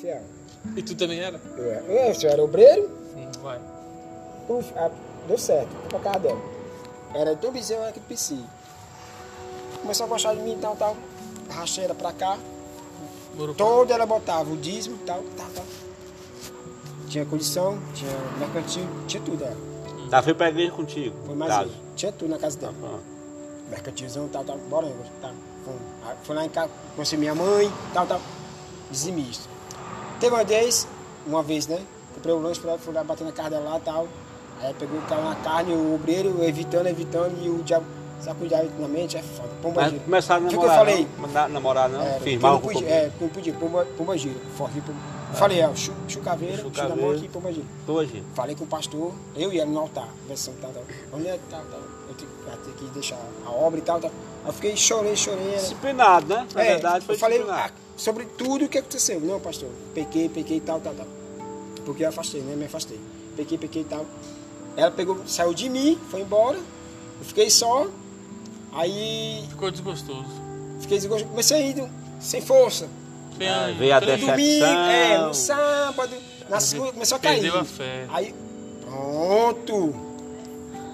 fiel. E tu também era? Eu era, eu, eu era obreiro, Sim, vai. Uf, ah, deu certo, fui pra casa dela. Era do Bezerro aqui do PC. Começou a gostar de mim e tal, tal. Racheira pra cá. Toda ela botava o dízimo e tal, tal, tal. Tinha condição, tinha mercantil, tinha tudo ela. Tá, foi pra igreja contigo. Foi mais caso. Tinha tudo na casa dela. Ah, Mercantilzão, tal, tal. Bora, tá. Fui, Aí fui lá em casa, conheci minha mãe, tal, tal. Dizimista. Teve uma vez, uma vez, né? Comprei o lanche pra ela, fui lá na casa dela lá e tal. Aí pegou o cara na carne, o obreiro evitando, evitando, e o diabo sacudiu na mente, é foda. Pomba gira. começaram a o que namorar. eu falei. Não, namorar não? É, Firmar não um podia, é, não podia, pomba, pomba gira. Forte, pomba. Eu falei, ó, chu, chucaveira, chu da mão aqui, pomba gira. Hoje. Falei com o pastor, eu ia no altar, versão tal, tal. Onde é tal, tal. Eu tenho, vai ter que deixar a obra e tal, tal. Aí eu fiquei, chorei, chorei. era- Disciplinado, né? Na é, verdade, foi eu falei ah, sobre tudo o que aconteceu. Não, pastor, pequei, pequei, tal, tal, tal. Porque eu afastei, né? Me afastei. Pequei, pequei, tal. Ela pegou, saiu de mim, foi embora. Eu fiquei só. Aí Ficou desgostoso. fiquei desgostoso. Comecei a ir sem força. Ah, veio a decepção. Domingo, é, no sábado, na segunda, começou a cair. Perdeu a fé. Aí, pronto.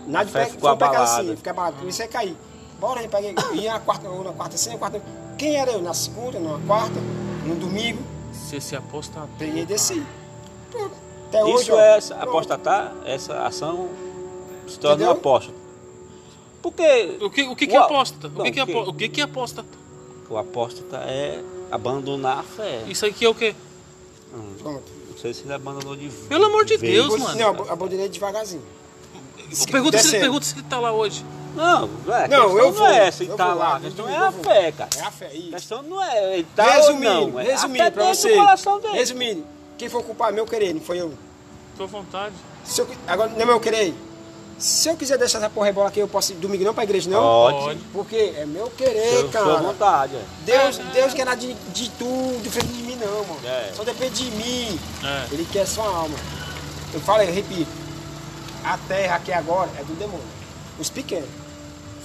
Nada de A fé ficou foi pegar abalada. assim, ficar abalado. Comecei a cair. Bora, eu peguei. Ia na quarta, ou na quarta, sim, na quarta. Quem era eu? Na segunda, na quarta, no domingo. Se esse apostador. Peguei e desci. Pronto. Até hoje, Isso ó, é pronto. apostatar, essa ação se torna um Entendeu? apóstolo. Porque O que, o que, que é Uau. apóstata? O Não, que, que é o apo- o que, que é apóstata? o apóstata é abandonar a fé. Isso aqui é o quê? Hum, Pronto. Não sei se ele abandonou de Pelo amor de. Deus, Abon- mano. Não, abandonei devagarzinho. Pergunta se, pergunta se ele tá lá hoje. Não, é, a Não, eu vou, não é se eu tá lá, a questão é a fé, cara. É a fé, A isso. questão não é ele tá resumindo, ou não, é resumindo a pra você. do coração dele. Resumindo, quem for culpar meu querer, não foi eu. Tua vontade. Se eu, agora, não é meu querer. Se eu quiser deixar essa porra rebola aqui, eu posso ir domingo não pra igreja, não? Pode. Porque é meu querer, Sua, sua cara. vontade, é. Deus, Deus quer nada de, de tu, diferente de mim, não, mano. É. Só depende de mim. É. Ele quer sua alma. Eu falo, eu repito. A terra aqui agora é do demônio. Os pequenos.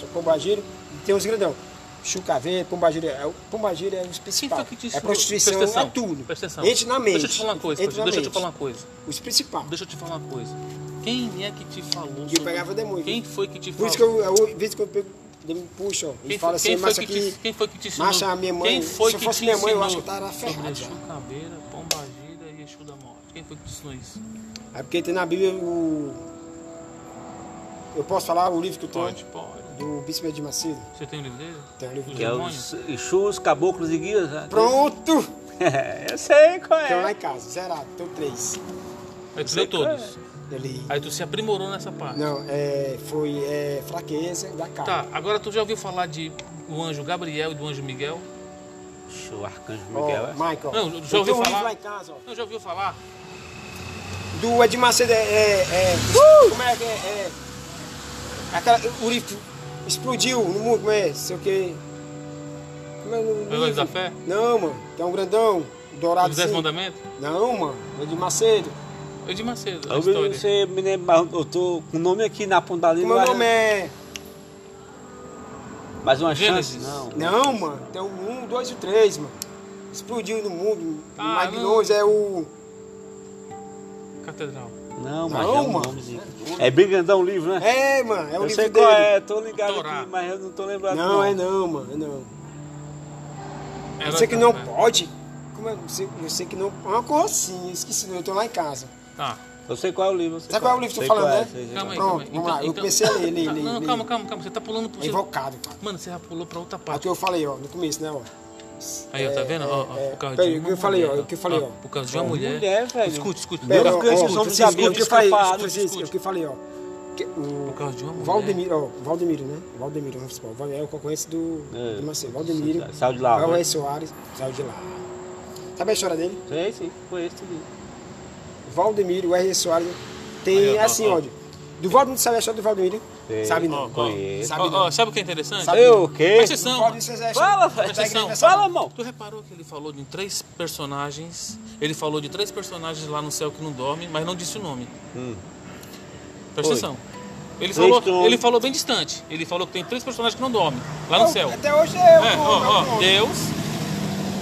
Pombagira e tem os grandão. Chucaveiro, pombagira. É, o pombagira é principais. foi que te É prostituição, Presta atenção, é tudo. Presta atenção. Entre na mente. Deixa eu te falar uma coisa. Entre Deixa eu te falar uma coisa. Os principais. Deixa eu te falar uma coisa. Quem é que te falou E eu pegava demônio. Quem foi que te Por falou? isso que eu, eu, eu que eu pego, me puxa. E Quem, fala assim, quem, foi mas que aqui. te, quem foi que te ensinou? Macha, a minha mãe, Quem foi se que fosse minha mãe, eu acho que eu tava ferrado já. Exu Caveira, Pombagira e Exu da Morte? Quem foi que te ensinou isso? É porque tem na Bíblia o. Eu posso falar o livro que eu tenho? Pode, pode. Do Bispo de Macedo. Você tem o livro dele? Tem um livro Os Que é dele. os Exus, caboclos e guias, né? Pronto! eu sei qual Tenho lá é. em casa, zerado, tenho três. Aí tu leu todos. Ele. Aí tu se aprimorou nessa parte. Não, é, foi é, fraqueza da Tá, carne. agora tu já ouviu falar de o anjo Gabriel e do anjo Miguel? O arcanjo Miguel, é? Michael. Não, já ouviu tenho um livro falar? lá em casa, ó. Não, já ouviu falar? Do Ed Macedo é. é, é Como é que é? é aquela, o livro explodiu no mundo, como é? Sei o que. Como é no Negócio livro? da fé? Não, mano. Tem um grandão, dourado Os Dez assim. Mandamentos? Não, mano. Ed Macedo. Eu de Macedo, a Eu, história. você me lembra, eu tô com o nome aqui na ponta da O língua. meu mas- nome é. Mais uma Gênesis. chance? Não. Não, mano. Tem o um, dois e o três, mano. Explodiu no mundo. Ah, é o. Catedral. Não, mas Não, é um mano. nomezinho. É bem grandão o livro, né? É, mano. É o eu livro sei dele. qual é, tô ligado Torá. aqui, mas eu não tô lembrado. Não, é não, mano. É não. Era Você que da não fé. pode. Como é? Você, você que não. Uma coisa assim, esqueci, eu tô lá em casa. Tá. Eu sei qual é o livro. eu sei Sabe qual é o livro que eu sei tô falando, é, né? sei, sei Calma aí, Pronto, calma aí. vamos lá, eu comecei a ler, ler, ler, Não, calma, calma, calma. Você tá pulando pro É invocado, cara. Mano, você já pulou pra outra É o parte. que eu falei, ó, no começo, né, ó. Aí, ó, tá vendo? Ó, ó, é, por causa peraí, de o que uma eu falei, ó, mulher, o que eu falei, ó. Por causa de uma mulher. Mulher, velho. Escute, escute. Pera, ó, ó, somos Francisco, amigos o que eu falei. Francisco, Escute. o que eu falei, ó. que o Por causa de uma mulher. Valdemiro, ó, Valdemiro, né? Valdemiro, vamos supor. Val- É o que eu conheço do, É. do Macedo. Valdemiro. Saiu de lá, É o né? Soares, saiu de lá. Sabe a história dele? Sei, sim, conheço tudo. Valdemiro, o R. Soares. Tem Aí, ó, assim, ó, ó. ó. Do Valdemiro, sabe a história do Valdemiro? Sei. Sabe não. ó, Conheço. Sabe não. ó, sabe o que é interessante? Sabe o quê? Presta atenção. Fala, velho. nessa Fala, irmão. Tu reparou que ele falou de três personagens? Ele falou de três personagens lá no céu que não dormem, mas não disse o nome. Hum. Presta atenção. Ele falou, ele falou bem distante. Ele falou que tem três personagens que não dormem lá no céu. Até hoje é eu. É, ó, irmão. Deus,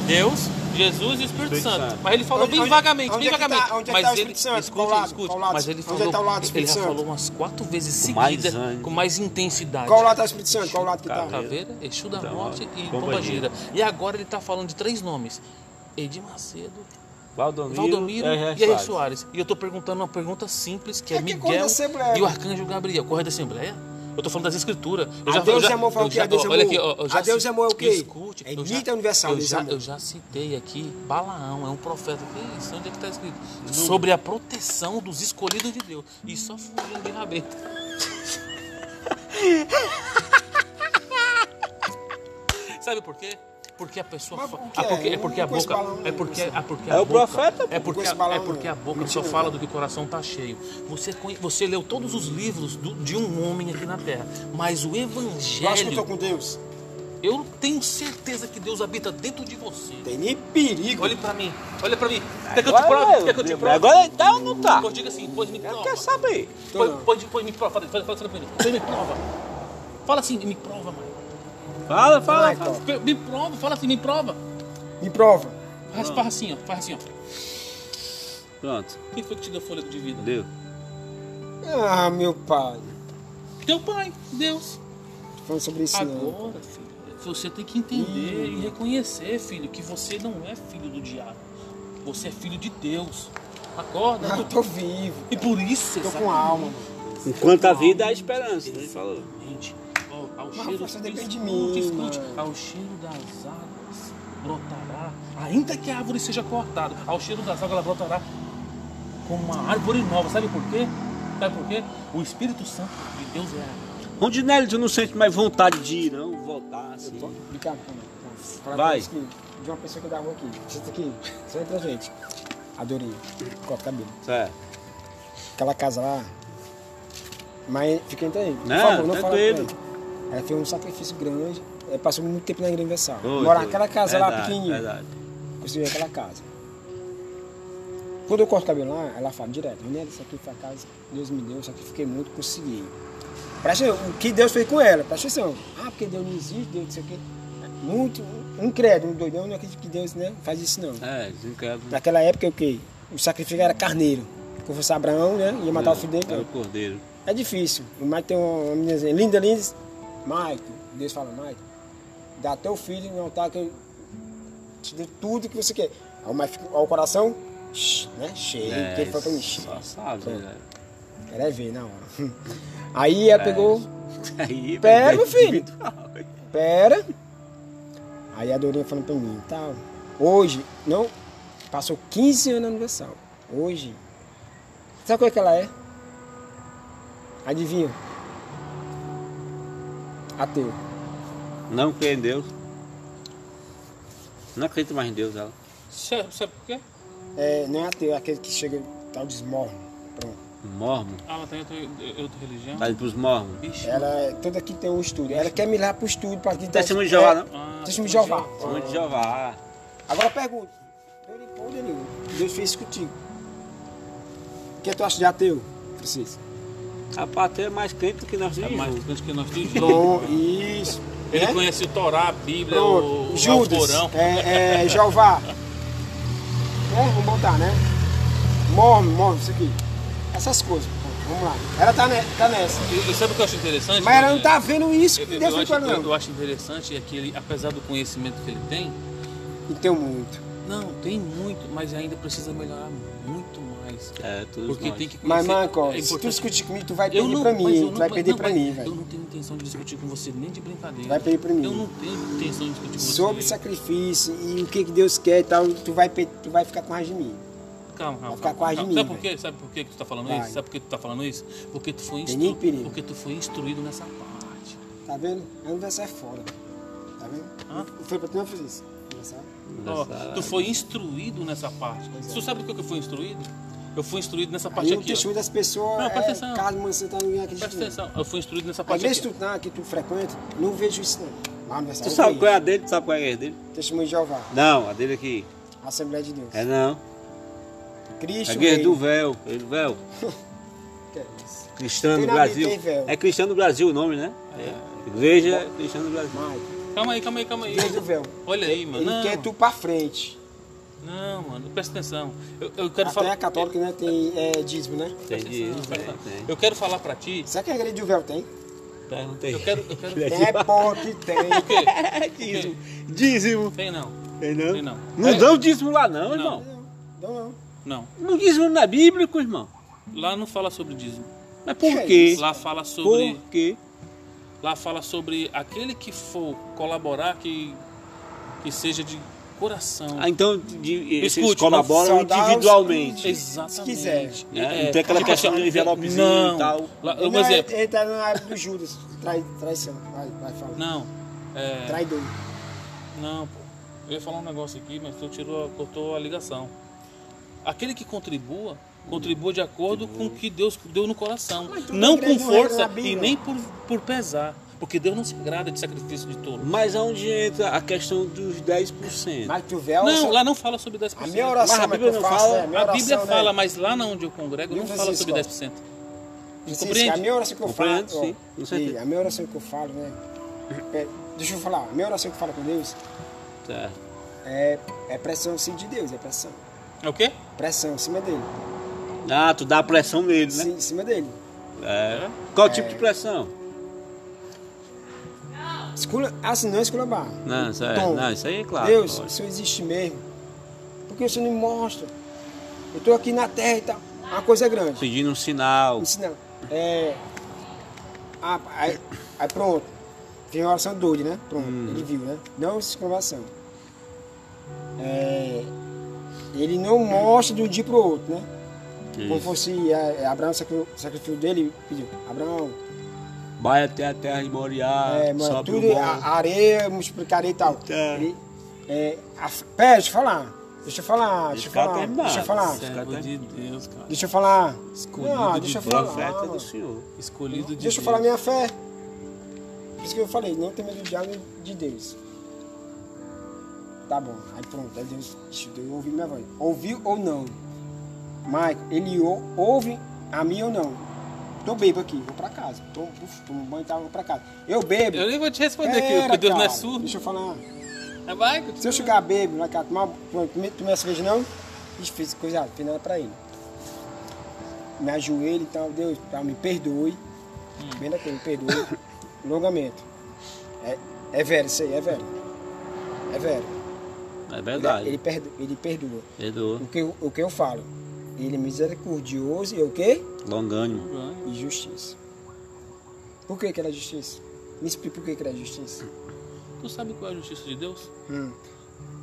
Deus, Jesus e o Espírito, Espírito Santo. Santo. Mas ele falou Onde- bem onde- vagamente, onde bem é que tá- vagamente. onde é que mas tá o ele, Espírito Santo? escute, lado? escute. Lado? Mas ele Onde é falou, que tá o lado do ele já falou umas quatro vezes mais seguidas, com mais intensidade. Qual lado tá o Espírito Santo? Qual lado que tá? Caveira. Exu da Então, Morte e Pomba Pombagira. E agora ele tá falando de três nomes. Edir Macedo, Valdomiro, Valdomiro e Henrique Henrique Soares. E eu tô perguntando uma pergunta simples, que é, É que Miguel e o Arcanjo Gabriel. Corre da Assembleia? Eu tô falando das escrituras. Eu A Deus eu e amor fala o quê? A Deus e olha amor. aqui, ó, eu já A Deus e amor é o quê? Escute. É já- dita universal, eu já, eu já citei aqui Balaão, é um profeta. Que isso? Onde é que tá escrito? Sobre a proteção dos escolhidos de Deus. E só fugindo de rabeta. Sabe por quê? Porque a pessoa fa- o ah, porque, é? é porque a Eu não conheço boca é porque é porque É a o boca- profeta, pô. é porque é porque a boca Mentira, só fala do que o coração tá cheio. Você você leu todos os livros do- de um homem aqui na terra, mas o Eu acho que eu evangelho com Deus. eu tenho certeza que Deus habita dentro de você. Tem nem perigo. Olhe pra mim, olha pra mim. Quer que eu te Agora, prove? Quer que eu te prove? Agora ele tá ou não tá? Pois diga assim, pois me Eu prova. quero saber. Pois, pois, pois me prova, fala, fala, fala, fala. Pois me prova. Fala assim, me prova, mãe. Fala, fala, Vai, fala. então. Me prova, fala assim, me prova. Me prova. Faz, faz assim, ó, faz assim, ó. Pronto, Quem foi que te deu fôlego de vida? deu. Ah, meu pai. Teu pai, Deus. Tô falando sobre isso não. Agora, filho, você tem que entender e reconhecer, filho, que você não é filho do diabo. Você é filho de Deus. Acorda. Ah, eu tô vivo. E por isso você Tô sabe com alma, mano. Enquanto a vida há esperança, né? Ele falou. Exatamente. Ao Mas cheiro, você depende de mim, escute. Ao cheiro das águas brotará, ainda que a árvore seja cortada, ao cheiro das águas ela brotará como uma árvore nova. Sabe por quê? Sabe por quê? O Espírito Santo de Deus é a Onde tu não sente mais vontade de ir, não? Voltar assim. Falar Vai. De uma pessoa que dá rua aqui. Senta aqui. Senta pra gente. Adorei. Corta o cabelo. Certo. Aquela casa lá. Mas fica entre aí. Por Não, favor, não fala ele. Ela fez um sacrifício grande. Ela passou muito tempo na igreja universal. Foi, Mora foi. naquela casa lá Verdade, pequenininha. Verdade. Construiu aquela casa. Quando eu corto o cabelo lá, ela fala direto, Ronel, isso aqui foi a casa que Deus me deu, sacrifiquei muito, consegui. Presta o que Deus fez com ela, presta atenção. Ah, porque Deus não existe, Deus isso aqui. Muito, um credo, um doidão, não acredita que Deus né, faz isso não. É, desencreve. Naquela época o quê? O sacrifício era carneiro. Se fosse Abraão, né? Ia matar o filho dele. Era o cordeiro. É difícil. Mike tem uma meninazinha linda, linda. Mike, Deus fala, Mike, dá teu filho no altar que eu te dê tudo que você quer. Aí o Mike o coração, né? Cheio, É, porque ele falou pra mim. Só sabe, né? Era ver na hora. Aí ela pegou, Aí, Pera, meu filho. pera. Aí a Dorinha falando pra mim, tal. Hoje, não, passou 15 anos no aniversário. Hoje, sabe qual é que ela é? Adivinha? Ateu. Não crê em Deus. Não acredita mais em Deus, ela. Sabe, sabe por quê? É, não é ateu, é aquele que chega tal desmorno. Pronto. Mormon. Ah, ela tem outra, outra religião? Tá indo pros mormons. Vixe. Ela é, toda aqui tem um estudo. Ela quer me levar pro estudo para que Testemunho de Jeová, não? Ah, Testemunho de Jeová. Testemunho de Jeová. Agora Danilo, Deus fez isso contigo. O que tu acha de ateu, Francisco? A patê é mais crente do que nós É mais juntos. grande que nós. Pronto, isso. Ele É? conhece o Torá, a Bíblia, Pronto, o, o Judas, Alcorão. é, é, Jeová. É, vamos botar, né? Mormon, mormon, isso aqui. Essas coisas. Vamos lá. Ela tá, ne- tá nessa. E, e sabe o que eu acho interessante? Mas ela não tá vendo isso Eu, que eu, Deus eu, acho, ela, eu, eu acho interessante é que ele, apesar do conhecimento que ele tem, Então muito. não, tem muito, mas ainda precisa melhorar muito É, todos Porque nós. tem que Mas, conhecer. Marco, é se tu discutir comigo, tu vai Eu perder não, pra mas mim. eu Tu não- vai mas perder não, pra mas mim, Eu velho. não tenho intenção de discutir com você nem de brincadeira. Vai perder pra mim. Eu não tenho intenção de discutir com você. Sobre sacrifício e o que que Deus quer e tal, tu vai, tu vai ficar com raiva de mim. Calma, calma. Vai ficar com raiva de mim, Sabe por quê? Sabe por quê que tu tá falando Vai. isso? Sabe por que tu tá falando isso? Porque tu foi Tem nem instruído. perigo. Porque tu foi instruído nessa parte. Tá vendo? A universo é fora. Tá vendo? Hã? Foi pra tu não fazer isso. Engraçado. tu foi instruído nessa parte. É. Tu sabe do que eu fui instruído? Eu fui instruído nessa parte o aqui. ó. testemunho das pessoas Não, presta é atenção. caso você tá ninguém acredita. Presta atenção, eu fui instruído nessa A parte igreja aqui. que tu, tá, que tu frequenta, não vejo isso não. Lá no. Tu sabe qual é a dele? Tu sabe qual é a dele? Testemunho de Jeová. Não, a dele aqui. Assembleia de Deus. É não. Cristo É a igreja do Rei. véu. É do véu. Que é isso? Cristã Tem do Brasil. Véu. É Cristã do Brasil o nome, né? É. Igreja Cristã do Brasil. Calma aí, calma aí, calma aí. igreja do véu. Olha aí, mano. Ele Não. quer tu pra frente. Não, mano, presta atenção. Eu, eu quero Até falar. a católica, né, tem é, dízimo, né? Tem dinheiro, atenção, tem, tem. Eu quero falar pra ti. Será que a igreja de véu tem? Perguntei. Eu quero. Eu quero... Tem é porra que tem. O quê? dízimo. Dízimo. Tem não. Tem não? Tem não. Não É- dão dízimo lá não, irmão. Não, não. Não. Não dízimo não é bíblico, irmão. Lá não fala sobre dízimo. Mas por Que quê? Lá fala sobre. Por quê? Lá fala sobre aquele que for colaborar que, que seja de coração. Ah, então de, Escute, colaboram dá os- individualmente. Exatamente. Se quiser. né? não tem aquela tipo questão assim, do envelopezinho não. e tal. Lá, Ele, um não é- exemplo. ele tá na época do Judas. Trai, traição. Vai, vai falar. Não. É, Traidor. não, pô. Eu ia falar um negócio aqui, mas tu tirou, a- cortou a ligação. Aquele que contribua, contribua de acordo com o que Deus deu no coração. Não com é força e nem por, por pesar. Porque Deus não se agrada de sacrifício de tolo. Mas aonde entra a questão dos 10%? Mas tu véu. Não, só- lá não fala sobre 10%. A minha oração Mas a mas Bíblia não fala. é, minha A Bíblia oração, fala, mas lá onde eu congrego não Não fala sobre Francisco, 10%. Francisco, compreende? A minha oração que eu falo. Sim, e a minha oração que eu falo, né? é, deixa eu falar. A minha oração que eu falo com Deus Certo. é, é pressão sim de Deus, é pressão. É o quê? Pressão em cima dele. Ah, tu dá a pressão nele, né? Sim, em cima dele. É. Qual tipo de pressão? Escula, assim, não é esculabar. Não, isso, é, Tom, não, isso aí é claro. Deus, lógico. isso existe mesmo. Porque você não me mostra. Eu estou aqui na terra e tal. Uma coisa grande. Pedindo um sinal. Ensinando. É. Ah, aí, aí pronto. Fez uma oração doida, né? Pronto. Ele viu, né? Não exclamação. É, ele não mostra de um dia pro outro, né? Como Isso. fosse é, Abraão, sacri- sacrifício dele, pediu. Abraão, Vai até a terra de Moriá, é, mano, sobe tudo, o a areia, multiplicarei e tal. Tá. Ele, é, a, pera, deixa eu falar. Deixa eu falar, deixa eu falar, deixa eu falar. Servo de Deus, cara. Deixa eu falar. Escolhido Não, de deixa eu Deus. falar. Profeta mano. do Senhor. Escolhido de Deixa eu Deus. falar minha fé. Por isso que eu falei, não tem medo do diabo de Deus. Tá bom, aí pronto, aí Deus ouviu minha voz. Ouviu ou não? Maico, ele ou- ouve a mim ou não? Tô bebo aqui, vou pra casa. Tô, uf, tomo banho e tal, vou pra casa. Eu bebo. Eu nem vou te responder aqui, porque Deus não é surdo. Deixa eu falar. Vai, Se eu chegar bebo, lá cá, tomar, tomei essa cerveja não, Ixi, fiz coisa fiz nada pra ele. Me ajoelho e tal, Deus, tá, me perdoe. Bem daquele, me perdoe. Alongamento. É, é velho isso aí, é velho. É velho. É Ele, verdade. ele, perdoa, ele perdoa. Perdoa. O que, o que eu falo? Ele é misericordioso e o quê? Longânimo. E justiça. Por que que era justiça? Me explica por que que era justiça. Tu sabe qual é a justiça de Deus? Hum.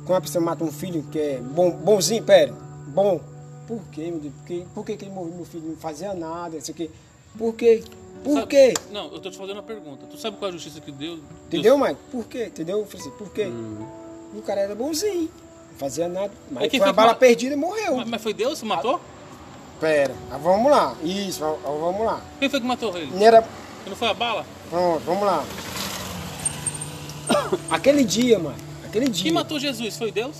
Quando a pessoa mata um filho que é bom, bonzinho, pera, bom. Por quê, meu Deus? Por, quê? por que, que ele morreu? Meu filho não fazia nada, isso aqui. Por quê? Por Sabe- quê? Não, eu tô te fazendo uma pergunta. Tu sabe qual é a justiça que Deus... Entendeu, Mike? Por quê? Entendeu? Eu falei assim, por quê? Hum. O cara era bonzinho, fazia nada. Mas quem foi uma bala perdida e morreu. Mas, mas foi Deus que matou? Pera, ah, vamos lá. Isso, ah, vamos lá. Quem foi que matou ele? Não era. Não foi a bala? Pronto, vamos lá. Aquele dia, mano. Aquele dia. Quem matou Jesus? Foi Deus?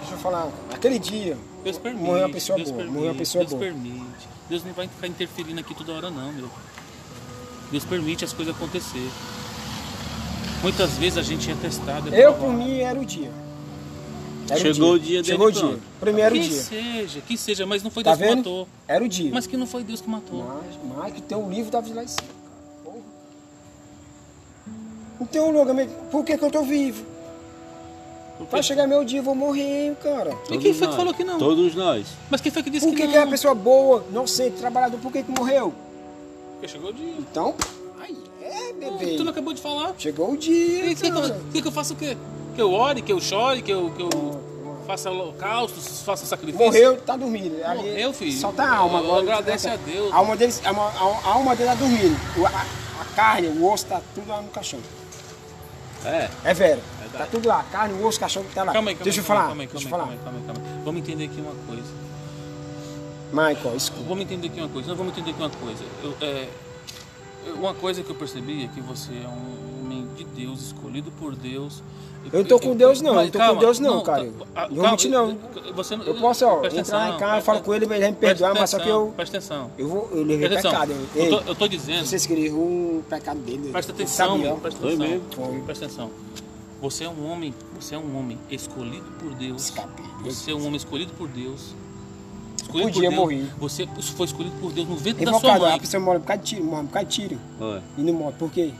Deixa eu falar. Aquele dia. Deus permite. Morreu uma pessoa Deus boa. permite, Morreu uma pessoa Deus boa. permite. Deus não vai ficar interferindo aqui toda hora não, meu. Deus permite as coisas acontecer. Muitas vezes a gente é testado. é Eu, por mim, era o dia. Era Chegou o dia dele, Chegou o dia. Primeiro que dia. seja, que seja, mas não foi Tá Deus que matou. Era o dia. Mas que não foi Deus que matou. Mas, mas que tem um livro da vida lá em cima. Porra. Não tem um lugar. Por que, que eu tô vivo? Vai chegar meu dia, eu vou morrer, cara. E quem Todos foi que nós. falou que não? Todos nós. Mas quem foi que disse Por que, que, não? que é uma pessoa boa, inocente, trabalhador, por que, que morreu? Porque chegou o dia. Então, aí é, bebê. Tu não acabou de falar? Chegou o dia. E que, que, cara. eu- que que eu faço o quê? Que eu ore, que eu chore, que eu, que eu faça holocaustos, faça sacrifício? Morreu, tá dormindo. Ali, Morreu, filho. Só tá a alma Eu- agora. agradece a Deus. A alma, dele, a, alma- a alma dele tá dormindo. A, a carne, o osso tá tudo lá no caixão. É. É velho. Tá tudo lá. A carne, o osso, o caixão tá lá. Calma aí, calma Deixa eu falar. Calma aí, calma aí, calma aí, calma aí, calma aí. Vamos entender aqui uma coisa. Michael, escuta. Vamos entender aqui uma coisa. Não, vamos entender aqui uma coisa. Eu, é, uma coisa que eu percebi é que você é um de Deus, escolhido por Deus. Eu não tô com Deus, não. Mas Eu não tô com Deus, não, cara. ca- Eu ah, vou mentir, não. Você, não- Eu posso, ó, entrar atenção, em casa, falo com ele, ele vai me perdoar, mas só que eu. Presta atenção. Eu vou. Eu levei Presta pecado. Eu Ei, tô, eu tô dizendo. Você escreveu o pecado dele. Presta atenção, meu, presta atenção. mesmo. Presta atenção. Você é um homem, você é um homem escolhido por Deus. Escapei. Você é um homem escolhido por Deus. Escolhido Podia por Deus. morrer. Você foi escolhido por Deus no ventre da sua mãe. a pessoa morre por causa de tiro, morre por causa de tiro. Foi. E não morre. Por quê?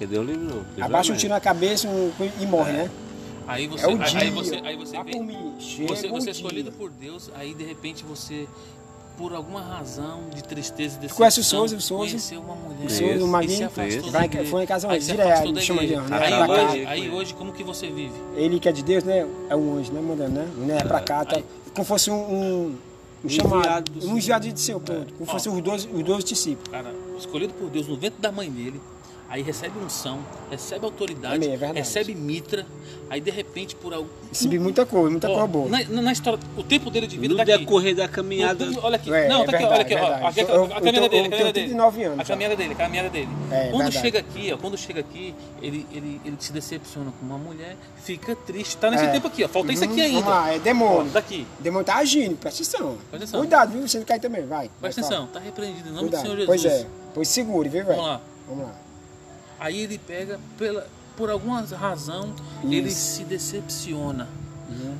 Porque Deus livrou. Deus Abaixa um amém. tiro na cabeça um- e morre, né? Aí você, É o aí, dia. aí você, aí você Vá vê, você, o você é escolhido por Deus, aí de repente você, por alguma razão de tristeza e decepção, conhece o Souza, o Souza? conheceu uma mulher o Maguinho, vai- igreja. foi em casa Aí hoje, direto, chama de anjo, Aí, né? Cá. hoje, aí hoje, como que você vive? Ele que é de Deus, né? É um anjo, né? Mandando, né? Não é pra cá, tá? Aí- Como fosse um, um, um chamado, do um enviado de seu, pronto. Como Ó. fosse os 12, os 12 discípulos. Cara, escolhido por Deus no ventre da mãe dele, aí recebe unção, recebe autoridade, É, é recebe mitra, aí de repente por algum... Recebi muita coisa, muita Ó, coisa boa. Na, na- história, o tempo dele de vida No daqui. decorrer da caminhada. No- olha aqui. É, não, é tá aqui, verdade, olha aqui, ó. verdade. Aqui, Eu- a, a caminhada dele, a caminhada dele. 39 anos A caminhada dele, a caminhada dele. É, quando verdade. chega aqui, ó, quando chega aqui, ele, ele, ele se decepciona com uma mulher, fica triste. Tá nesse É. tempo aqui, ó. Falta isso aqui ainda. Vamos lá, é Ó, demônio. daqui. O demônio tá agindo, presta atenção. Presta atenção. Cuidado, viu? Você não cai também, vai. Presta atenção, tá repreendido em nome Cuidado. do Senhor Jesus. Pois é, pois segure, viu, velho? Vamos lá. Vamos lá. Aí ele pega, pela, por alguma razão, ele Isso. se decepciona. Uhum.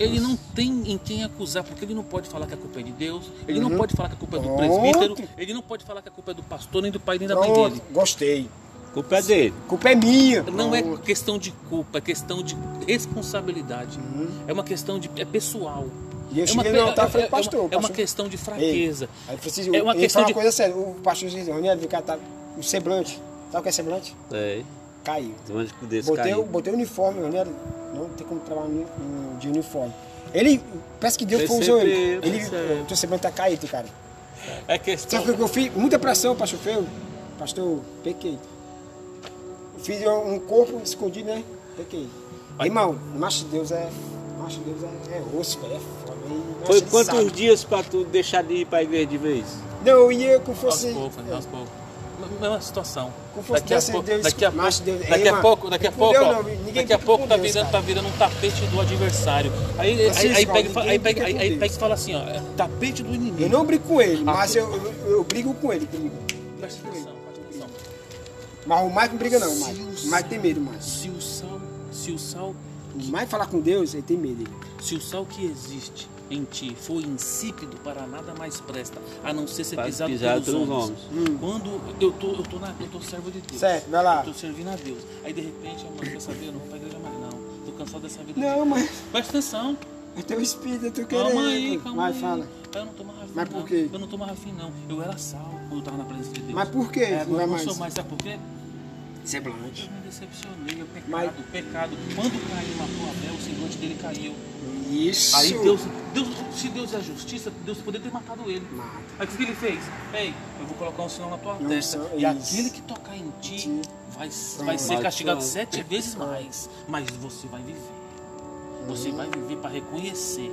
Ele não tem em quem acusar, porque ele não pode falar que a culpa é de Deus, ele não Uhum. pode falar que a culpa é do Pronto. presbítero, ele não pode falar que a culpa é do pastor, nem do pai, nem da mãe Pronto, dele. gostei. Culpa é dele. Culpa é minha. Não é questão de culpa, é questão de responsabilidade. É uma questão de. é pessoal. E eu é uma, cheguei no altar e é- falei, é uma- pastor, é uma pastor. questão de fraqueza. Aí eu falei assim, É uma ele questão de- uma coisa séria. O pastor disse, Roniel, vem cá, tá, o semblante. Sabe o que é semblante? É. Caiu. Desse Botei, o- caiu. botei o uniforme, Roniel. Não tem como trabalhar de uniforme. Ele, parece que Deus foi usou ele. Ele, o teu semblante tá caído, cara. É questão. Sabe o que eu fiz? Muita pressão, pastor Feio. Pastor, pequei. Fiz um corpo escondido, né? Pequei. Vai. Irmão, macho de Deus é. Macho de Deus é, é osso, velho. É foda. E, Foi quantos sabe. dias pra tu deixar de ir pra igreja de vez? Não, eu ia como Aos fosse. poucos, né? aos poucos. Mesma situação. Daqui a pouco, Deus, daqui a pouco, Deus. daqui a pouco, daqui a pouco, Deus ó, daqui a pouco tá virando, tá virando um tapete do adversário. Aí, aí, aí, pega, e aí, pega, aí, aí pega e fala assim, ó, é tapete do inimigo. Eu não brigo com ele, mas eu, eu, eu brigo com ele comigo. Presta atenção, presta atenção. Mas o Mike não briga não, Mike. O Mike tem medo, mais. Se o sal, se o sal, O Mike falar com Deus, ele tem medo. Se o sal que existe em ti for insípido para nada mais presta, a não ser ser pisado, pisado pelos pelos homens. homens. Quando eu tô, eu tô na, eu tô servo de Deus. Certo, vai lá. Eu tô servindo a Deus. Aí de repente, amor, quer saber? Eu não vou pra igreja mais não. Tô cansado dessa vida. Não, mas Presta atenção. é teu espírito, eu tô querendo. Calma aí, calma Vai, aí. fala. Eu não tô mais afim, Mas por não. quê? Eu não tô mais afim, não. Eu era salvo quando eu tava na presença de Deus. Mas por quê? É, Não é não mais? sou mais. Sabe por quê? Semblante. Eu me decepcionei. É o pecado, Mas- pecado. Quando Caim matou Abel, o semblante dele caiu. Isso. Aí Deus, Deus, se Deus é justiça, Deus poderia ter matado ele. Mata. Aí o que ele fez? Ei, eu vou colocar um sinal na tua Um testa. E isso. aquele que tocar em ti Sim. vai, vai ser castigado sete vezes mais. Mas você vai viver. Você vai viver para reconhecer.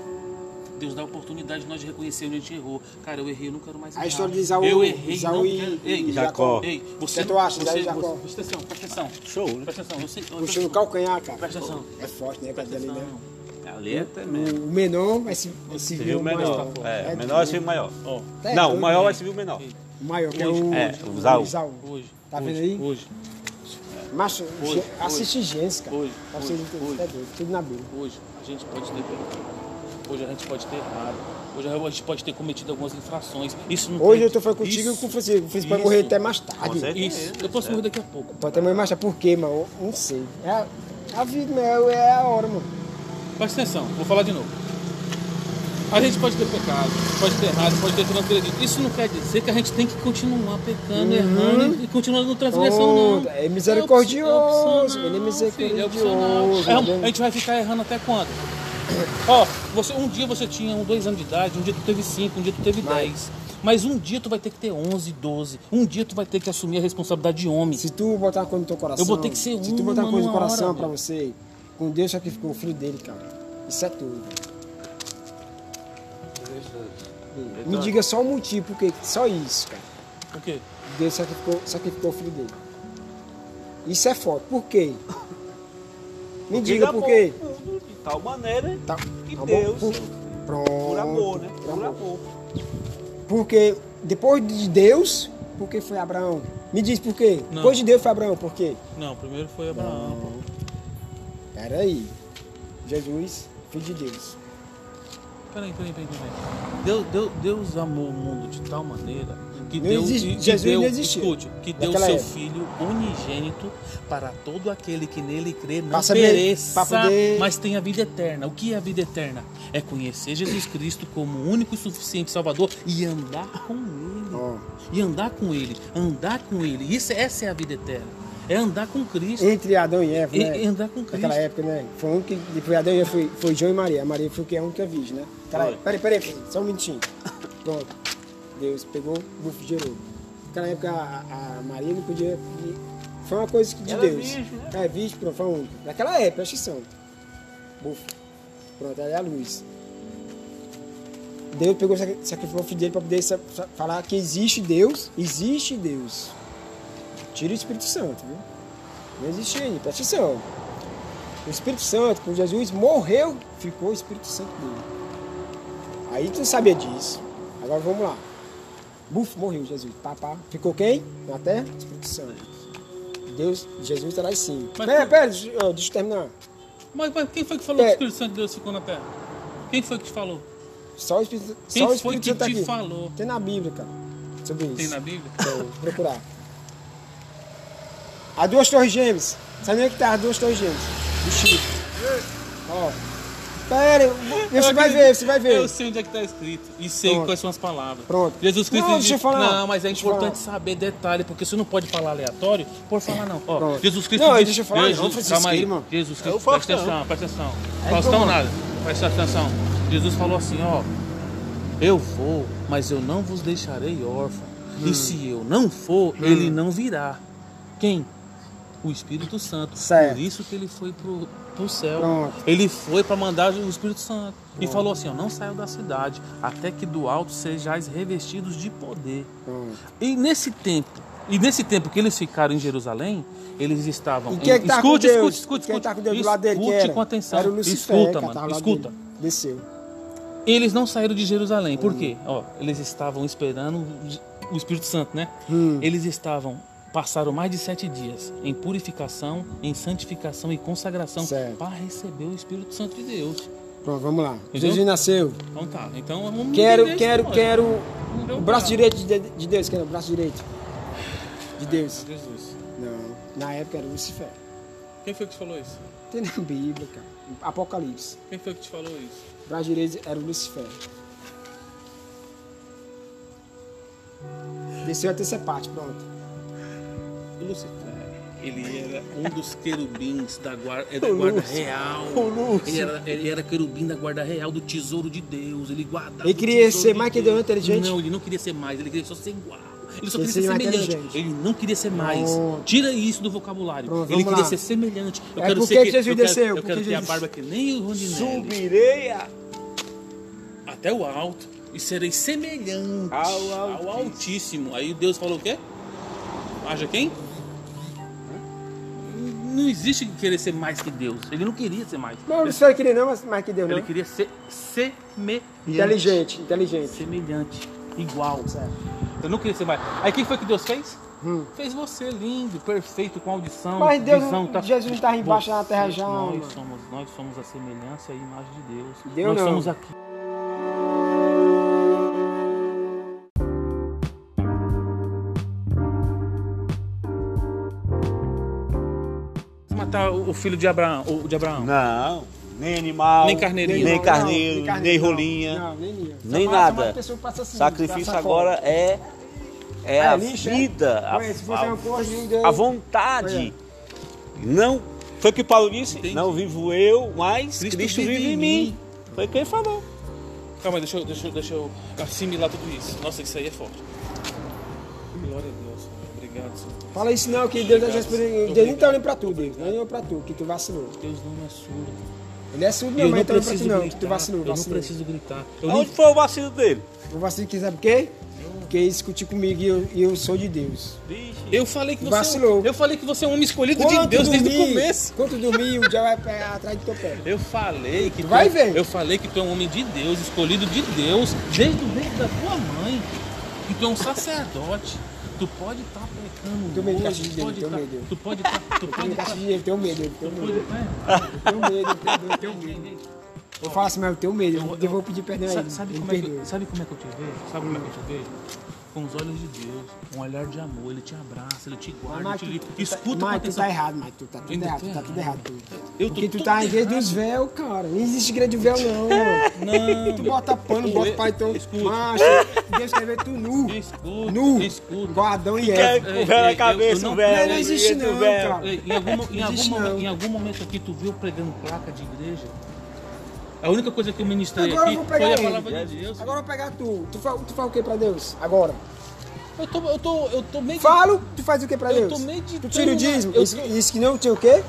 Deus dá a oportunidade de nós de reconhecer onde a gente errou. Cara, eu errei, eu não quero mais A errar. história de Isaú- Eu errei, Isaú não e- quero. Ei, e Jacó. Ei, você, que tu acha, você, Isaú e você, Jacó? presta atenção, presta atenção. Show, né? Presta atenção. Você, Puxou no calcanhar, cara. Presta atenção. É forte, né? Presta Cadê ali, atenção. né? Ali é tremendo. O menor vai se, vai se viu o menor. maior. É, o menor vai ser o maior. Ó, É, Não, o maior né? vai ser o menor. O maior, que é Hoje. o. É, o Isaú. hoje. Tá hoje, vendo aí? Hoje, Macho, Hoje, assiste Gênesis, cara. hoje, Pra hoje, você entender, hoje. é doido, tudo na Bíblia. hoje, a gente pode ter. Hoje a gente pode ter errado. Hoje a gente pode ter cometido algumas infrações. Isso não Hoje tem- eu tô falando contigo isso, com você. Você pode isso, morrer até mais Com tarde. certeza. Isso, eu posso morrer daqui a pouco. Pode até morrer mais tarde. Por quê, mano? Eu Não sei. É a, a vida, meu, é a hora, mano. Presta atenção, vou falar de novo. A gente pode ter pecado, pode ter errado, pode ter transgredido. Isso não quer dizer que a gente tem que continuar pecando, errando e continuando no transgressão, não. É misericordioso, É opcional, ele é filho, é misericordioso, opcional. É, a gente vai ficar errando até quando? Ó, você, um dia você tinha um, dois anos de idade, um dia tu teve cinco, um dia tu teve Vai. dez. Mas um dia tu vai ter que ter 11, 12. Um dia tu vai ter que assumir a responsabilidade de homem. Se tu botar uma coisa no teu coração. Eu vou ter que ser Se tu um, botar uma coisa no coração hora, pra velho. você, com Deus sacrificou o filho dele, cara. Isso é tudo. Me diga só o motivo, porque só isso, cara. Por quê? Deus sacrificou, sacrificou o filho dele. Isso é forte. Por quê? Me diga por quê. Tal maneira Tá, que tá? Deus, Por, pronto. por amor, né? Por amor. Porque depois de Deus, por que foi Abraão? Me diz por quê? Não. Depois de Deus foi Abraão, por quê? Não, primeiro foi Abraão. pô. Era aí. Jesus, filho de Deus. Peraí, peraí, peraí, peraí. Deus, Deus, Deus amou o mundo de tal maneira que Não deu, existe- que- Jesus deu, não existia escute, que deu seu filho unigênito para todo aquele que nele crê não saber- pereça, poder- mas tenha vida eterna. O que é a vida eterna? É conhecer Jesus Cristo como o único e suficiente Salvador e andar com Ele. Ó. E andar com Ele, andar com Ele. Isso, essa é a vida eterna. É andar com Cristo. Entre Adão e Eva, né? e andar com Cristo. Naquela época, né? Foi um que depois Adão e Eva foi, foi João e Maria. Maria foi que é a única virgem, né? Peraí, peraí, peraí, só um minutinho. Pronto. Deus pegou, bufo gerou. Naquela época a, a Maria não podia. Foi uma coisa de Era Deus. virgem, né? É, virgem, pronto, foi única. Naquela época, presta atenção. Bufo. Pronto, aí é a luz. Deus pegou, sacri- sacrificou o filho dele para poder falar que existe Deus, existe Deus. Tira o Espírito Santo, viu? Não existe ainda, presta atenção. O Espírito Santo, quando Jesus morreu, ficou o Espírito Santo dele. Aí tu não sabia disso. Agora vamos lá. Buf, morreu Jesus. Pá, pá. Ficou quem? Na terra? Espírito Santo. Deus, Jesus está lá em cima. Mas Pera, pera, deixa, eu terminar. Mas, mas quem foi que falou É. que o Espírito Santo de Deus ficou na terra? Quem foi que te falou? Só o Espírito, Quem só o foi Espírito que Santo tá te aqui. falou? Tem na Bíblia, cara. Sobre isso. Tem na Bíblia? Vou procurar. As duas torres gêmeas. Sabe onde é que tá as duas torres gêmeas? Do Chico. Ó. Pera, você vai ver, você vai ver. Eu sei onde é que está escrito. E sei Pronto. quais são as palavras. Pronto. Jesus Cristo Não, diz- deixa eu falar. Não, mas é importante falar. saber detalhe, porque você não pode falar aleatório por falar não. Ó, Pronto. Jesus Cristo Não, diz- deixa eu falar, Jesus, não, Francisco, calma aí. irmão. Jesus Cristo, presta atenção, presta atenção. É Faustão nada. Presta atenção. Jesus falou assim, ó. Eu vou, mas eu não vos deixarei órfão. Hum. E se eu não for, ele não virá. Quem? O Espírito Santo. Certo. Por isso que ele foi pro, pro céu. Pronto. Ele foi para mandar o Espírito Santo. E falou assim: ó, não saiam da cidade, até que do alto sejais revestidos de poder. Pronto. E nesse tempo, e nesse tempo que eles ficaram em Jerusalém, eles estavam. E quem é que tá com escute, Deus? escute, escute, Quem escute. tá com Deus do lado dele? Quem Escute com atenção. Era o Lucifer, escuta, mano. Escuta. dele. Desceu. Eles não saíram de Jerusalém. Por quê? Ó, eles estavam esperando o Espírito Santo, né? Hum. Eles estavam. Passaram mais de sete dias em purificação, em santificação e consagração para receber o Espírito Santo de Deus. Pronto, vamos lá. Entendeu? Jesus nasceu. Então tá. Então vamos Quero, quero, quero ver o braço cara. direito de, de Deus. Quero o braço direito de Deus. Jesus. Não, na época era Lucifer. Quem foi que te falou isso? Tem na Bíblia, cara. Apocalipse. Quem foi que te falou isso? O braço direito era o Lucifer. Desceu até essa parte, pronto. O Lucifer, ele era um dos querubins da guarda, é da guarda real. Ele era, ele era querubim da guarda real do tesouro de Deus. Ele guardava. Ele queria ser de mais que Deus. Inteligente? Não, ele não queria ser mais, ele queria só ser igual. Ele só Ele queria ser semelhante. Ele não queria ser mais. Tira isso do vocabulário. Pronto, ele queria lá. ser semelhante. Eu É quero porque ser que, Jesus eu quero, eu quero ter a Jesus- barba que nem o Rondinelli. Subirei a- Até o alto. E serei semelhante Ao ao Altíssimo. Aí Deus falou o quê? Haja quem? Não existe querer ser mais que Deus. Ele não queria ser mais. Não, o Lucifer queria não, mais que Deus, Ele não. queria ser semelhante. Inteligente, inteligente. Semelhante. Igual. Certo. Ele não queria ser mais. Aí quem foi que Deus fez? Hum. Fez você lindo, perfeito, com audição. Mas Deus visão, não- Jesus não estava embaixo da terra já, Nós mano. somos, nós somos a semelhança e a imagem de Deus. Deus nós não. somos aqui. Matar o o filho de Abraão, o de Abraão. Não, nem animal, Nem carneirinho. nem carneiro, não, nem carneiro, não. rolinha, Não, nem nem nada. a assim, Sacrifício agora é, é Ah, a lixo, é? vida, a, fosse a- a vontade. Não, foi o que Paulo disse, Entendi. não vivo eu, mas Cristo Cristo, vive, em mim. Foi o que ele falou. Calma, deixa eu, deixa, eu, deixa eu assimilar tudo isso. Nossa, isso aí é forte. Glória a Deus. Senhor. Fala isso não, que Deus, Obrigado, Deus, nem tá olhando pra tu, Deus. Não olhou pra tu, que tu vacilou. Deus não é surdo. Ele é surdo, não, mas não tá olhando pra tu não, gritar. que tu vacilou, eu não preciso gritar. Eu Onde nem... foi o vacilo dele? O vacilo que sabe por quê? Porque ele discutiu comigo e eu, eu sou de Deus. Vixe. Eu falei que você Vacilou. Eu falei que você é um homem escolhido de Quando Deus desde o começo. Quando tu dormir, o diabo vai pra- atrás do teu pé. Eu falei que tu, Vai ver. Eu falei que tu é um homem de Deus, escolhido de Deus, desde o ventre da tua mãe. Que tu é um sacerdote. Tu Tu pode estar pecando Tenho medo de caixa de tu dinheiro, tenho tá- medo. tu pode estar, tu Eu pode caixa estar, de dinheiro, eu tenho medo, eu tenho tu medo. é. Eu tenho medo, eu tenho medo, eu. Eu falo assim, mas eu tenho medo, eu, eu vou pedir perdão. Sabe como, é que, perdoa. sabe como é que eu te vejo? Sabe como é que eu te vejo? Com os olhos de Deus, um olhar de amor, ele te abraça, ele te guarda, Mas, ele te tu, tu, Escuta tá, com mas tu atenção. tá errado, mas tu tá tudo Ainda errado, tu tá tudo errado. Tu. Eu tô Porque tu tá em errado. dos véus, cara. Não existe igreja de véu, não. mano. Não, Tu bota pano, bota pai então. Escuta. Macho, Deus quer ver tu nu. escuta, Nu. escuta. Igual Adão e Eva. com o véu na cabeça, o véu. Não existe não, véu. cara. Em algum momento aqui tu viu pregando placa de igreja? A única coisa que eu ministrei Agora eu aqui vou foi pegar a ele. palavra de Deus. Agora eu vou pegar tu. Tu faz, tu faz o que pra Deus? Agora. Eu tô, eu tô, eu tô meio. Falo, tu faz o que pra Eu Deus? tô meditando Tu tira o dízimo? eu Isso, isso que não tinha o quê?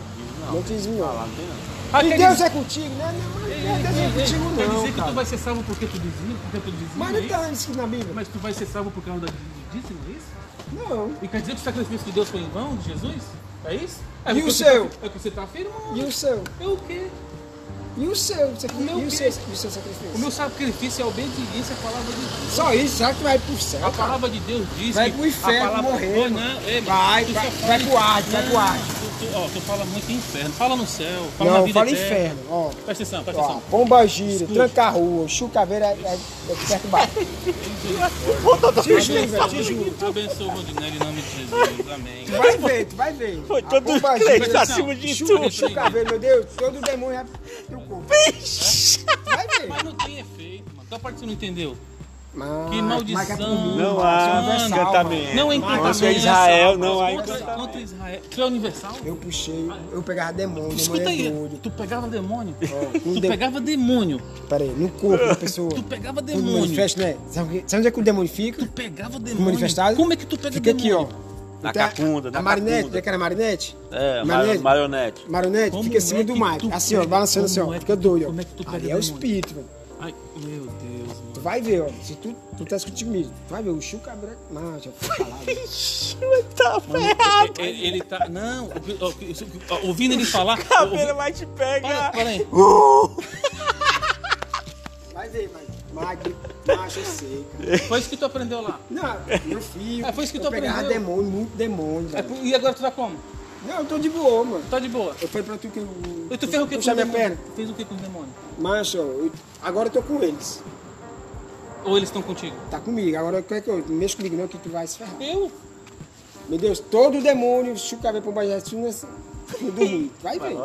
Não tinha dízimo não. Não tem não. Ah, E Deus dizer- é contigo, né? Não, mas Ei, Deus ei, é ei, contigo Quer dizer não, que tu cara. vai ser salvo porque tu dizia? Porque tu dizia? Mas é não isso? tá isso na Bíblia. Mas tu vai ser salvo por causa da dízimo, é isso? Não. E quer dizer que o sacrifício de Deus foi em vão, de Jesus? É isso? É E o seu? Tá, é o que você tá afirmando. E o seu? É o quê? E o seu? O meu e o seu, e o seu sacrifício? O meu sacrifício é a obediência à palavra de Deus. Só isso, será que vai pro céu? A palavra de Deus diz Vai que pro inferno, a palavra morrer, Vai, não, é, Vai, vai- vai pro Hades, vai pro Hades. Tu, ó, tu fala muito inferno. Fala no céu, fala na Não, vida fala eterna. inferno. Ó, Presta atenção, presta ó, atenção. pomba gira, tranca a rua, chucaveira é, é, é perto baixo. Te juro, velho, te juro. Abençoa o Rodinelli em nome de Jesus. Amém. Tu vai ver, tu vai ver. Foi A todos os pomba gira, acima de chuca, tudo. chucaveira, meu Deus, todo demônio é teu corpo. Vai ver. Mas não tem efeito, mano. Qual parte você não entendeu? Mas, Que maldição. é comum, Não há é encantamento. mano. Não é Mas encantamento. Contra Israel não há encantamento. contra Israel. Tu é universal? Eu puxei, eu pegava demônio, Escuta demônio é aí, doido. tu pegava demônio. Um Tu de- pegava demônio. Pera aí, no corpo da pessoa. Tu pegava demônio. manifesta, né? Sabe, sabe onde é que o demônio fica? Tu pegava demônio. manifestado? Como é que tu pega Fica aqui, ó. demônio? Na a- cacunda, na A marinete, cacunda. que era marinete? É, Marionete. mar- marionete. Maronete, Como fica acima é do Mike. Assim, ó, balançando assim, como ó. é que Fica tu- doido, ó. como é que tu pega Ali é o demônio? espírito, velho. Ai, meu Deus. Vai ver, ó. Se tu, tu tá escutando tu vai ver o Chu Cabra. Não, já foi falado. Tá ferrado. Ele, ele tá. Não, o o ouvindo ele falar. Cabelo ouvi- vai te pegar. para aí. Vai ver, Mike. Mike, macho, eu sei, cara. Foi isso que tu aprendeu lá. Não, meu filho. É, foi isso que eu tu pegava aprendeu. demônio, muito demônio, É. E agora tu tá como? Não, eu tô de boa, mano. Tá de boa. Eu falei pra tu que eu. E tu fez o que com os minha demônios? perna. Tu fez o que com os demônios? Macho, eu- agora eu tô com eles. Ou eles estão contigo? Tá comigo. Agora quer que eu mexa comigo não, que tu vai se ferrar. Eu? Meu Deus, todo demônio, baixo, assim, nessa- no dormir. Vai ver.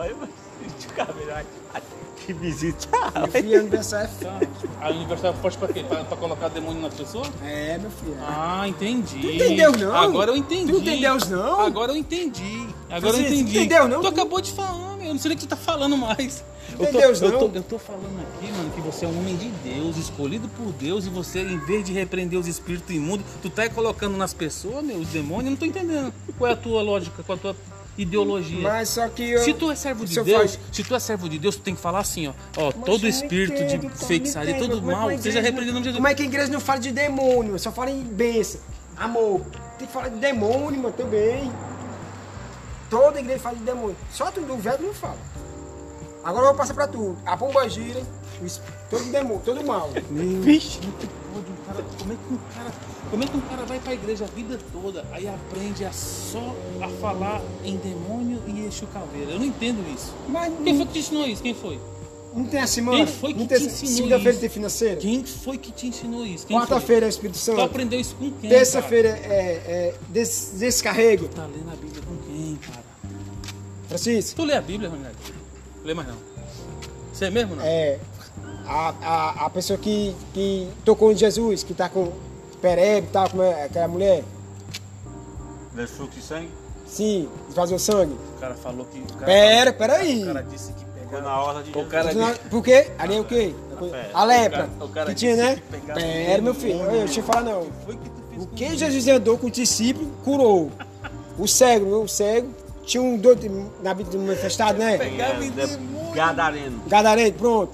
Te visitar. Meu filho, aniversário é Tá. A aniversário forte pra quê? Pra, pra colocar demônio nas pessoas? É, meu filho. Ah, entendi. Tu entendeu, não? Agora eu entendi. Tu entendeu, não? Agora eu entendi. Agora eu Francisco, entendi. entendeu, não? Tu acabou de falar. Eu não sei nem o que tu tá falando mais. Eu tô, Entendeu, eu, não? tô, eu tô falando aqui, mano, que você é um homem de Deus, escolhido por Deus, e você, em vez de repreender os espíritos imundos, tu tá aí colocando nas pessoas, meu, os demônios, eu não tô entendendo. Qual é a tua lógica, qual é a tua ideologia? Mas só que eu. Se tu é servo de Deus, falo- se tu é servo de Deus, tu tem que falar assim, ó. Ó, Mas todo espírito entendo, de feitiçaria, todo Como é mal, uma seja igreja repreendido no nome de Jesus. Como é que a igreja não fala de demônio? Só fala em bênção, amor. Tem que falar de demônio, mano, também. Toda igreja fala de demônio. Só tu do velho não fala. Agora eu vou passar pra tu. A pomba gira, todo demônio, todo mal. Vixe. Cara- como é que um cara, como é que um cara vai pra igreja a vida toda, aí aprende a só a falar em demônio e Exu caveira? Eu não entendo isso. Mas Quem foi que te ensinou isso? Quem foi? não tem a semana. Quem foi que não tem te ensinou Segunda-feira isso? tem financeira. Quem foi que te ensinou isso? Quarta-feira é Espírito foi? Tu Santo. aprendeu isso com quem? Terça-feira é, é des- descarrego. cara? Tá lendo a Bíblia? Francisco, Tu lê a Bíblia, Ronaldo? Lê mais não. Você é mesmo não? é, a, a, a pessoa que, que tocou em Jesus, que tá com perebe e tal, como é aquela mulher, fluxo de sangue? sim, esvaziou sangue. O cara falou que. O cara Pera, falou- peraí. O cara disse que pegava. na ordem de O cara disse. Por quê? Ali é o quê? A lepra. O cara- o cara que tinha, né? que Pera, meu filho. Olha, Deixa eu falar não. Foi que tu fez O com que? Jesus andou com o discípulo, curou. O cego, o cego, tinha um doido na vida do manifestado, né? Pegava É, demônio. Gadareno. Gadareno, pronto.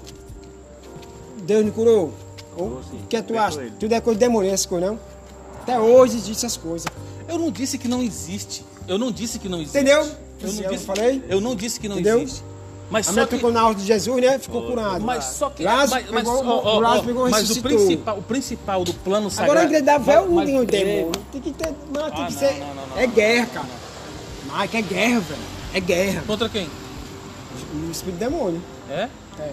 Deus me curou. O que é tu acha? ele. Tudo é coisa de demônio, essas coisas, não? Até hoje existe essas coisas. Eu não disse que não existe. Eu não disse que não existe. Entendeu? Eu não Eu disse, falei? Eu não disse que não Entendeu? existe. Mas a só que- tocou na ordem de Jesus, né? Ficou curado. Mas só que. Lázaro mas, mas, pegou- ó, ó, o Lázaro ó, pegou e mas o principal, o principal do plano sagrado. Agora a igreja da véu Mas- não mas- tem demônio. Tem que ter. Não, tem Ah, que não, ser. não, não, não, é não, guerra, não, cara. Mike, é guerra, velho. É guerra. Contra quem? O espírito demônio. É? É.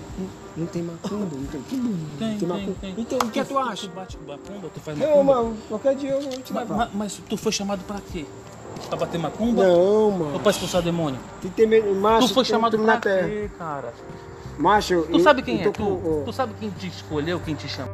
Não tem macumba, não tem. Que burro. Tem, Não tem, macumba. tem. Então, o que tu acha? Tu bate macumba, tu faz Não, macumba? mano, qualquer dia eu vou te levar. mas- mas tu foi chamado pra quê? Pra bater macumba? Não, Ou mano. pra expulsar demônio? Tem que ter medo. Macho, tu foi tem chamado tudo pra terra. quê, cara? Macho, Tu eu- sabe quem é tô tu? com- Tu sabe quem te escolheu, quem te chamou?